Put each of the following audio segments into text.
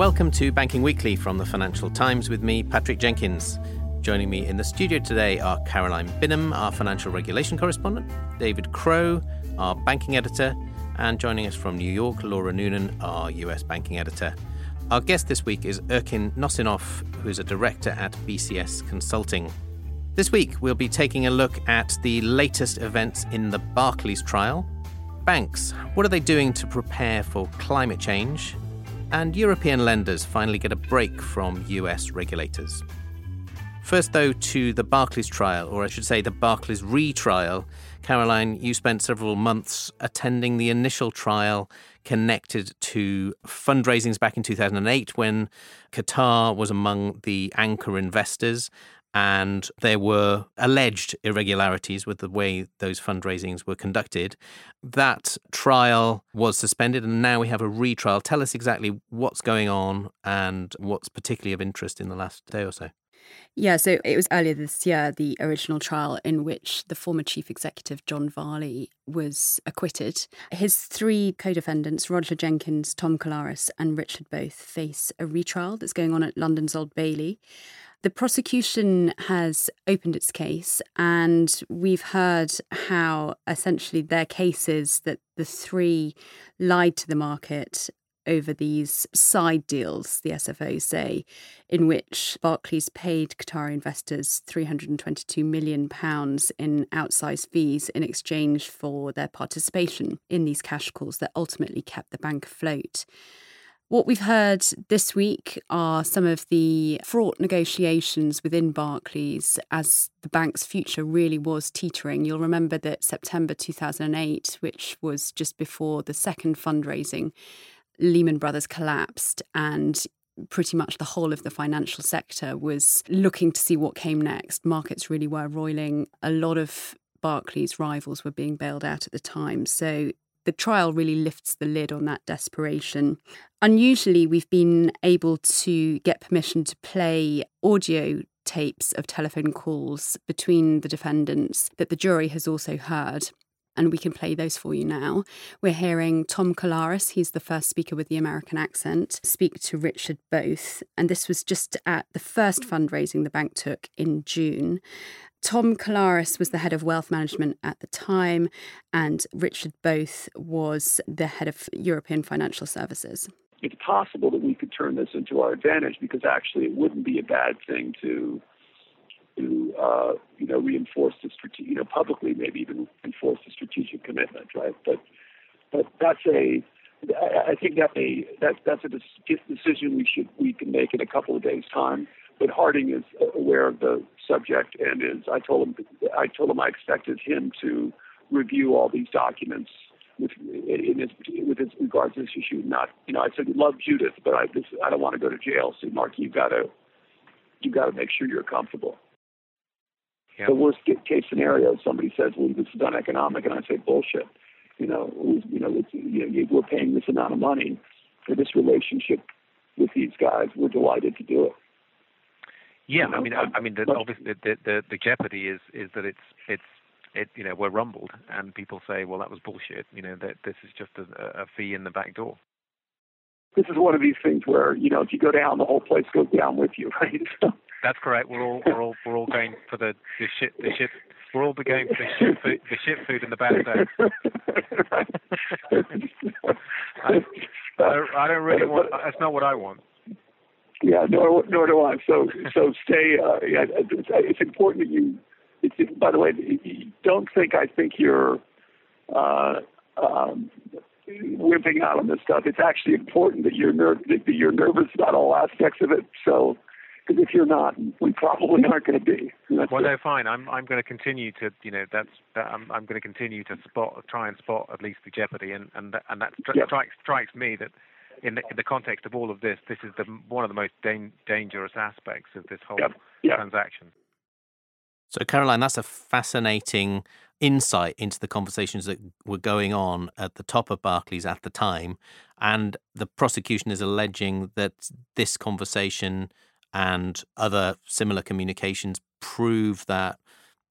Welcome to Banking Weekly from the Financial Times with me, Patrick Jenkins. Joining me in the studio today are Caroline Binham, our financial regulation correspondent, David Crow, our banking editor, and joining us from New York, Laura Noonan, our US banking editor. Our guest this week is Erkin Nosinov, who's a director at BCS Consulting. This week, we'll be taking a look at the latest events in the Barclays trial. Banks, what are they doing to prepare for climate change? And European lenders finally get a break from US regulators. First, though, to the Barclays trial, or I should say the Barclays retrial. Caroline, you spent several months attending the initial trial connected to fundraisings back in 2008 when Qatar was among the anchor investors and there were alleged irregularities with the way those fundraisings were conducted. That trial was suspended, and now we have a retrial. Tell us exactly what's going on and what's particularly of interest in the last day or so. Yeah, so it was earlier this year, the original trial in which the former chief executive, John Varley, was acquitted. His three co defendants, Roger Jenkins, Tom Kalaris, and Richard Boath, face a retrial that's going on at London's Old Bailey. The prosecution has opened its case, and we've heard how essentially their case is that the three lied to the market over these side deals, the SFO say, in which Barclays paid Qatari investors £322 million in outsized fees in exchange for their participation in these cash calls that ultimately kept the bank afloat. What we've heard this week are some of the fraught negotiations within Barclays as the bank's future really was teetering. You'll remember that September 2008, which was just before the second fundraising, Lehman Brothers collapsed and pretty much the whole of the financial sector was looking to see what came next. Markets really were roiling. A lot of Barclays rivals were being bailed out at the time. So the trial really lifts the lid on that desperation. Unusually, we've been able to get permission to play audio tapes of telephone calls between the defendants that the jury has also heard and we can play those for you now. We're hearing Tom Kalaris, he's the first speaker with the American accent, speak to Richard Boath. And this was just at the first fundraising the bank took in June. Tom Kalaris was the head of wealth management at the time, and Richard Boath was the head of European financial services. It's possible that we could turn this into our advantage because actually it wouldn't be a bad thing to to uh, you know reinforce the strategic, you know, publicly maybe even enforce the strategic commitment, right? But but that's a I think that a that that's a decision we should we can make in a couple of days' time. But Harding is aware of the subject and is I told him I told him I expected him to review all these documents with in his with his regards to this issue. Not you know I said love Judith, but I this I don't want to go to jail. So Mark, you've got to you've got to make sure you're comfortable. Yeah. The worst case scenario, somebody says, "Well, this is uneconomic," and I say, "Bullshit." You know, you know, you know, we're paying this amount of money for this relationship with these guys. We're delighted to do it. Yeah, you know? I mean, I, I mean, the, obviously, the, the the jeopardy is is that it's it's it you know we're rumbled and people say, well, that was bullshit. You know, that this is just a, a fee in the back door this is one of these things where you know if you go down, the whole place goes down with you, right? So, that's correct. We're all we're all we're all going for the the shit the shit. We're all going for the shit food the shit food in the bad I, I, I don't really want. That's not what I want. Yeah, nor nor do I. So so stay. Uh, yeah, it's important that you. It's, by the way, don't think I think you're uh, um, wimping out on this stuff. It's actually important that you're ner- that you're nervous about all aspects of it. So Because if you're not, we probably aren't going to be. Well, no, fine. I'm I'm going to continue to you know that's that I'm I'm going to continue to spot try and spot at least the jeopardy and and that, and that stri- yep. strikes strikes me that in the, in the context of all of this, this is the one of the most dan- dangerous aspects of this whole yep. Yep. transaction. So, Caroline, that's a fascinating insight into the conversations that were going on at the top of Barclays at the time. And the prosecution is alleging that this conversation and other similar communications prove that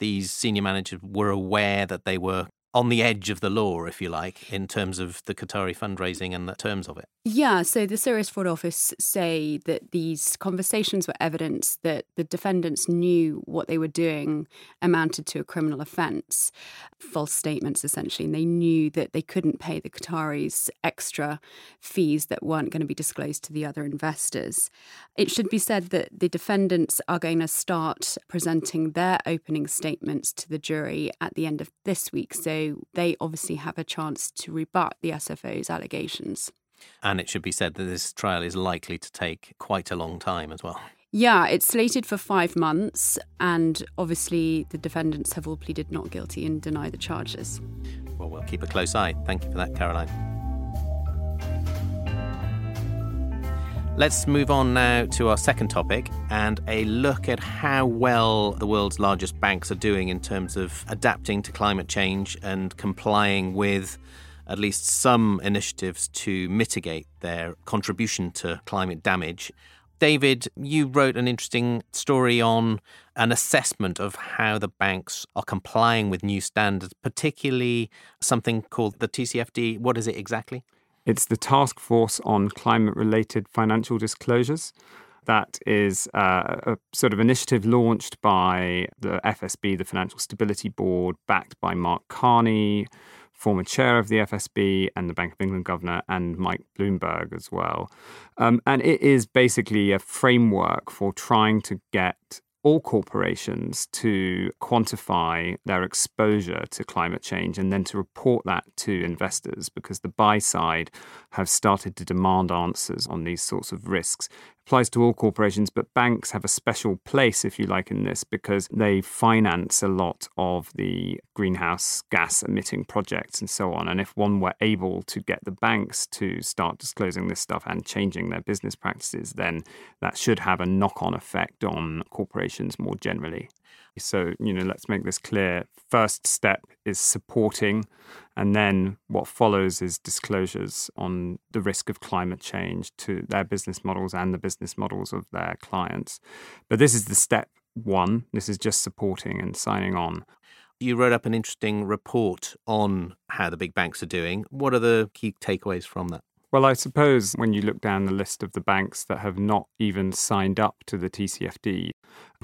these senior managers were aware that they were on the edge of the law, if you like, in terms of the Qatari fundraising and the terms of it. Yeah, so the Serious Fraud Office say that these conversations were evidence that the defendants knew what they were doing amounted to a criminal offence, false statements essentially, and they knew that they couldn't pay the Qataris extra fees that weren't going to be disclosed to the other investors. It should be said that the defendants are going to start presenting their opening statements to the jury at the end of this week, so they obviously have a chance to rebut the SFO's allegations. And it should be said that this trial is likely to take quite a long time as well. Yeah, it's slated for five months, and obviously the defendants have all pleaded not guilty and deny the charges. Well, we'll keep a close eye. Thank you for that, Caroline. Let's move on now to our second topic and a look at how well the world's largest banks are doing in terms of adapting to climate change and complying with at least some initiatives to mitigate their contribution to climate damage. David, you wrote an interesting story on an assessment of how the banks are complying with new standards, particularly something called the TCFD. What is it exactly? It's the Task Force on Climate Related Financial Disclosures. That is uh, a sort of initiative launched by the FSB, the Financial Stability Board, backed by Mark Carney, former chair of the FSB and the Bank of England governor, and Mike Bloomberg as well. Um, and it is basically a framework for trying to get all corporations to quantify their exposure to climate change and then to report that to investors because the buy side have started to demand answers on these sorts of risks applies to all corporations, but banks have a special place, if you like, in this because they finance a lot of the greenhouse gas emitting projects and so on. And if one were able to get the banks to start disclosing this stuff and changing their business practices, then that should have a knock on effect on corporations more generally. So, you know, let's make this clear. First step is supporting, and then what follows is disclosures on the risk of climate change to their business models and the business models of their clients. But this is the step one. This is just supporting and signing on. You wrote up an interesting report on how the big banks are doing. What are the key takeaways from that? Well, I suppose when you look down the list of the banks that have not even signed up to the TCFD,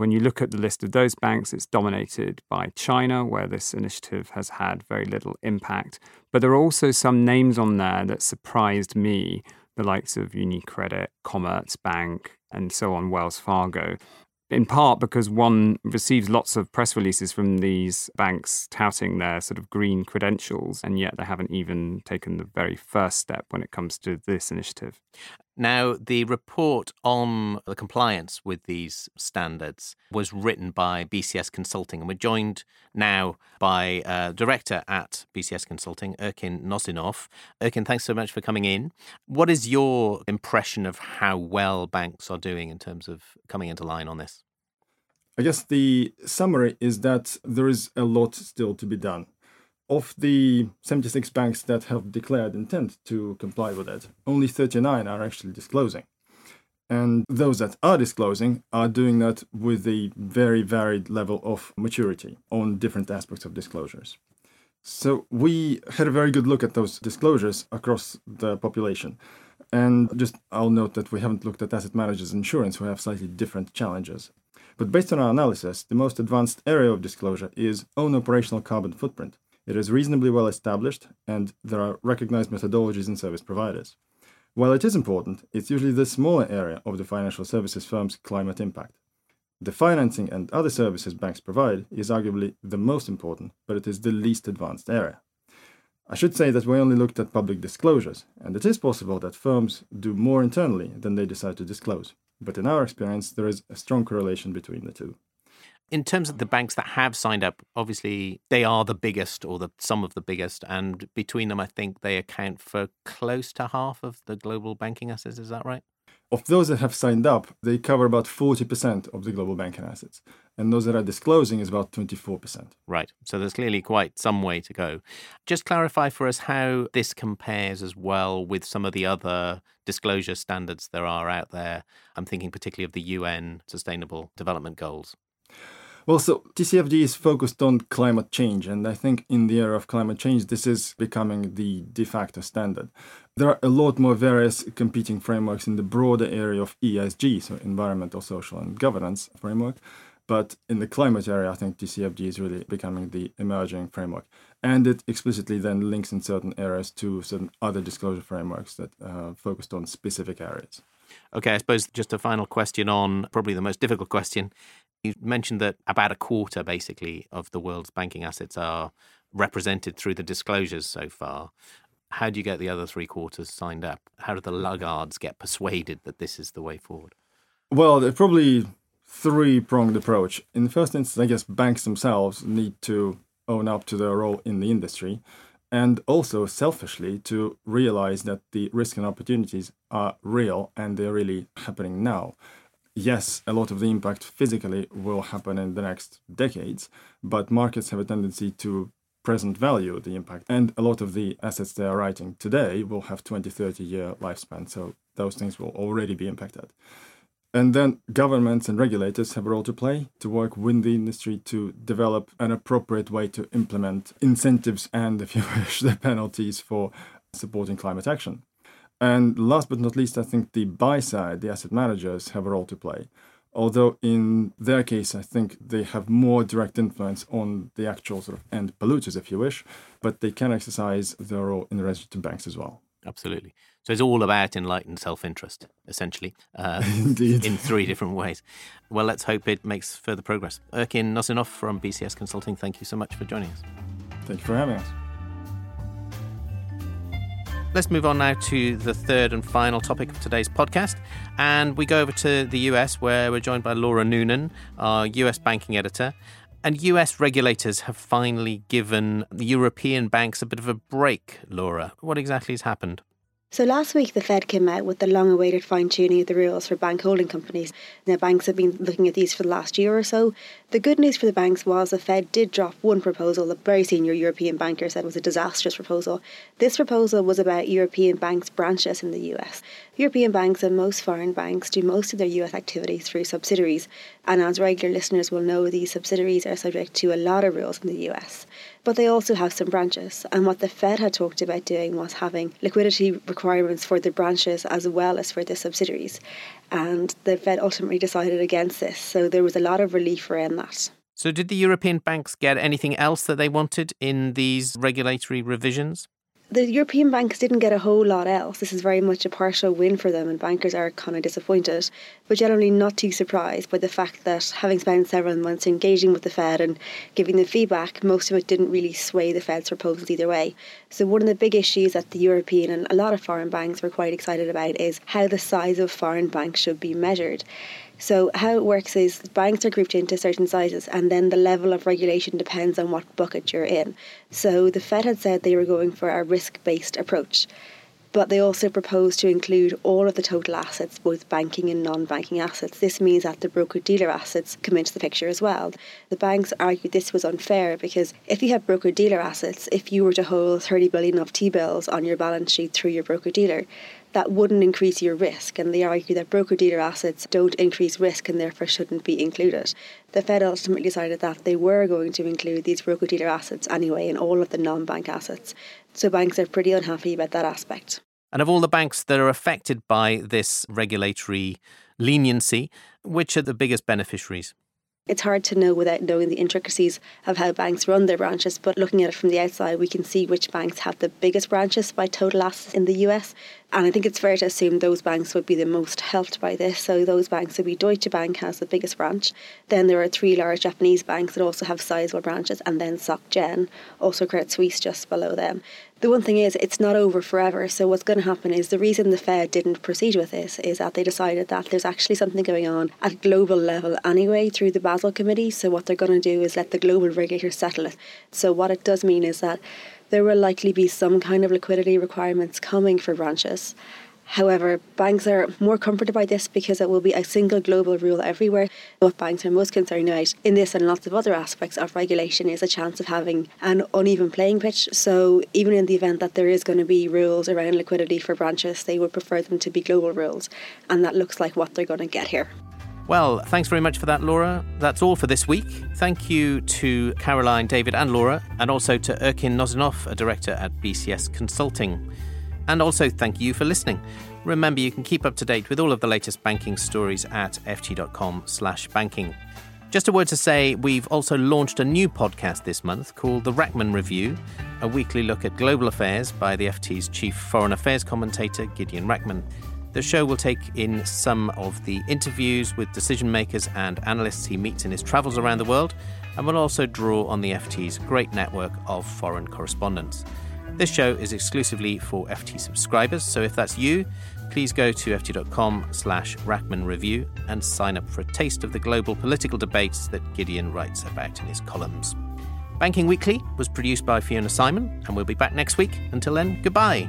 when you look at the list of those banks, it's dominated by China, where this initiative has had very little impact. But there are also some names on there that surprised me, the likes of UniCredit, Commerzbank, and so on, Wells Fargo in part because one receives lots of press releases from these banks touting their sort of green credentials, and yet they haven't even taken the very first step when it comes to this initiative. Now, the report on the compliance with these standards was written by BCS Consulting, and we're joined now by a director at BCS Consulting, Erkin Nosinov. Erkin, thanks so much for coming in. What is your impression of how well banks are doing in terms of coming into line on this? I guess the summary is that there is a lot still to be done. Of the 76 banks that have declared intent to comply with it, only 39 are actually disclosing. And those that are disclosing are doing that with a very varied level of maturity on different aspects of disclosures. So we had a very good look at those disclosures across the population. And just I'll note that we haven't looked at asset managers insurance who have slightly different challenges. But based on our analysis, the most advanced area of disclosure is own operational carbon footprint, it is reasonably well established, and there are recognized methodologies and service providers. While it is important, it's usually the smaller area of the financial services firm's climate impact. The financing and other services banks provide is arguably the most important, but it is the least advanced area. I should say that we only looked at public disclosures, and it is possible that firms do more internally than they decide to disclose. But in our experience, there is a strong correlation between the two in terms of the banks that have signed up, obviously they are the biggest or the some of the biggest, and between them, I think they account for close to half of the global banking assets. Is that right? Of those that have signed up, they cover about 40% of the global banking assets. And those that are disclosing is about 24%. Right. So there's clearly quite some way to go. Just clarify for us how this compares as well with some of the other disclosure standards there are out there. I'm thinking particularly of the UN Sustainable Development Goals. Well, so TCFD is focused on climate change, and I think in the era of climate change, this is becoming the de facto standard. There are a lot more various competing frameworks in the broader area of ESG, so environmental, social, and governance framework. But in the climate area, I think TCFD is really becoming the emerging framework. And it explicitly then links in certain areas to certain other disclosure frameworks that uh, focused on specific areas. Okay, I suppose just a final question on probably the most difficult question you mentioned that about a quarter, basically, of the world's banking assets are represented through the disclosures so far. How do you get the other three quarters signed up? How do the laggards get persuaded that this is the way forward? Well, there's probably three pronged approach. In the first instance, I guess banks themselves need to own up to their role in the industry and also selfishly to realize that the risks and opportunities are real and they're really happening now yes, a lot of the impact physically will happen in the next decades, but markets have a tendency to present value the impact. And a lot of the assets they are writing today will have 20, 30 year lifespan. So those things will already be impacted. And then governments and regulators have a role to play to work with the industry to develop an appropriate way to implement incentives and, if you wish, the penalties for supporting climate action. And last but not least, I think the buy side, the asset managers, have a role to play. Although in their case, I think they have more direct influence on the actual sort of end polluters, if you wish, but they can exercise their role in relation to banks as well. Absolutely. So it's all about enlightened self interest, essentially, uh, in three different ways. Well, let's hope it makes further progress. Erkin Nosinov from BCS Consulting, thank you so much for joining us. Thank you for having us. Let's move on now to the third and final topic of today's podcast. And we go over to the US, where we're joined by Laura Noonan, our US banking editor. And US regulators have finally given European banks a bit of a break, Laura. What exactly has happened? So last week, the Fed came out with the long awaited fine tuning of the rules for bank holding companies. Now, banks have been looking at these for the last year or so. The good news for the banks was the Fed did drop one proposal, a very senior European banker said was a disastrous proposal. This proposal was about European banks' branches in the US. European banks and most foreign banks do most of their US activities through subsidiaries, and as regular listeners will know, these subsidiaries are subject to a lot of rules in the US but they also have some branches. And what the Fed had talked about doing was having liquidity requirements for the branches as well as for the subsidiaries. And the Fed ultimately decided against this. So there was a lot of relief around that. So, did the European banks get anything else that they wanted in these regulatory revisions? The European banks didn't get a whole lot else. This is very much a partial win for them, and bankers are kind of disappointed, but generally not too surprised by the fact that having spent several months engaging with the Fed and giving them feedback, most of it didn't really sway the Fed's proposals either way. So, one of the big issues that the European and a lot of foreign banks were quite excited about is how the size of foreign banks should be measured. So how it works is banks are grouped into certain sizes and then the level of regulation depends on what bucket you're in. So the Fed had said they were going for a risk-based approach. But they also proposed to include all of the total assets, both banking and non banking assets. This means that the broker dealer assets come into the picture as well. The banks argued this was unfair because if you have broker dealer assets, if you were to hold 30 billion of T bills on your balance sheet through your broker dealer, that wouldn't increase your risk, and they argue that broker dealer assets don't increase risk and therefore shouldn't be included. The Fed ultimately decided that they were going to include these broker dealer assets anyway in all of the non bank assets. So banks are pretty unhappy about that aspect. And of all the banks that are affected by this regulatory leniency, which are the biggest beneficiaries? It's hard to know without knowing the intricacies of how banks run their branches, but looking at it from the outside, we can see which banks have the biggest branches by total assets in the US. And I think it's fair to assume those banks would be the most helped by this. So those banks would be Deutsche Bank has the biggest branch. Then there are three large Japanese banks that also have sizable branches, and then SocGen, also Credit Suisse just below them. The one thing is, it's not over forever. So what's going to happen is the reason the Fed didn't proceed with this is that they decided that there's actually something going on at global level anyway through the Basel Committee. So what they're going to do is let the global regulators settle it. So what it does mean is that there will likely be some kind of liquidity requirements coming for branches. However, banks are more comforted by this because it will be a single global rule everywhere. What banks are most concerned about in this and lots of other aspects of regulation is a chance of having an uneven playing pitch. So, even in the event that there is going to be rules around liquidity for branches, they would prefer them to be global rules. And that looks like what they're going to get here. Well, thanks very much for that, Laura. That's all for this week. Thank you to Caroline, David, and Laura, and also to Erkin Nosinov, a director at BCS Consulting. And also thank you for listening. Remember, you can keep up to date with all of the latest banking stories at ft.com/banking. Just a word to say, we've also launched a new podcast this month called The Rachman Review, a weekly look at global affairs by the FT's chief foreign affairs commentator, Gideon Rachman. The show will take in some of the interviews with decision makers and analysts he meets in his travels around the world, and will also draw on the FT's great network of foreign correspondents. This show is exclusively for FT subscribers, so if that's you, please go to ft.com slash Rachman Review and sign up for a taste of the global political debates that Gideon writes about in his columns. Banking Weekly was produced by Fiona Symon, and we'll be back next week. Until then, goodbye.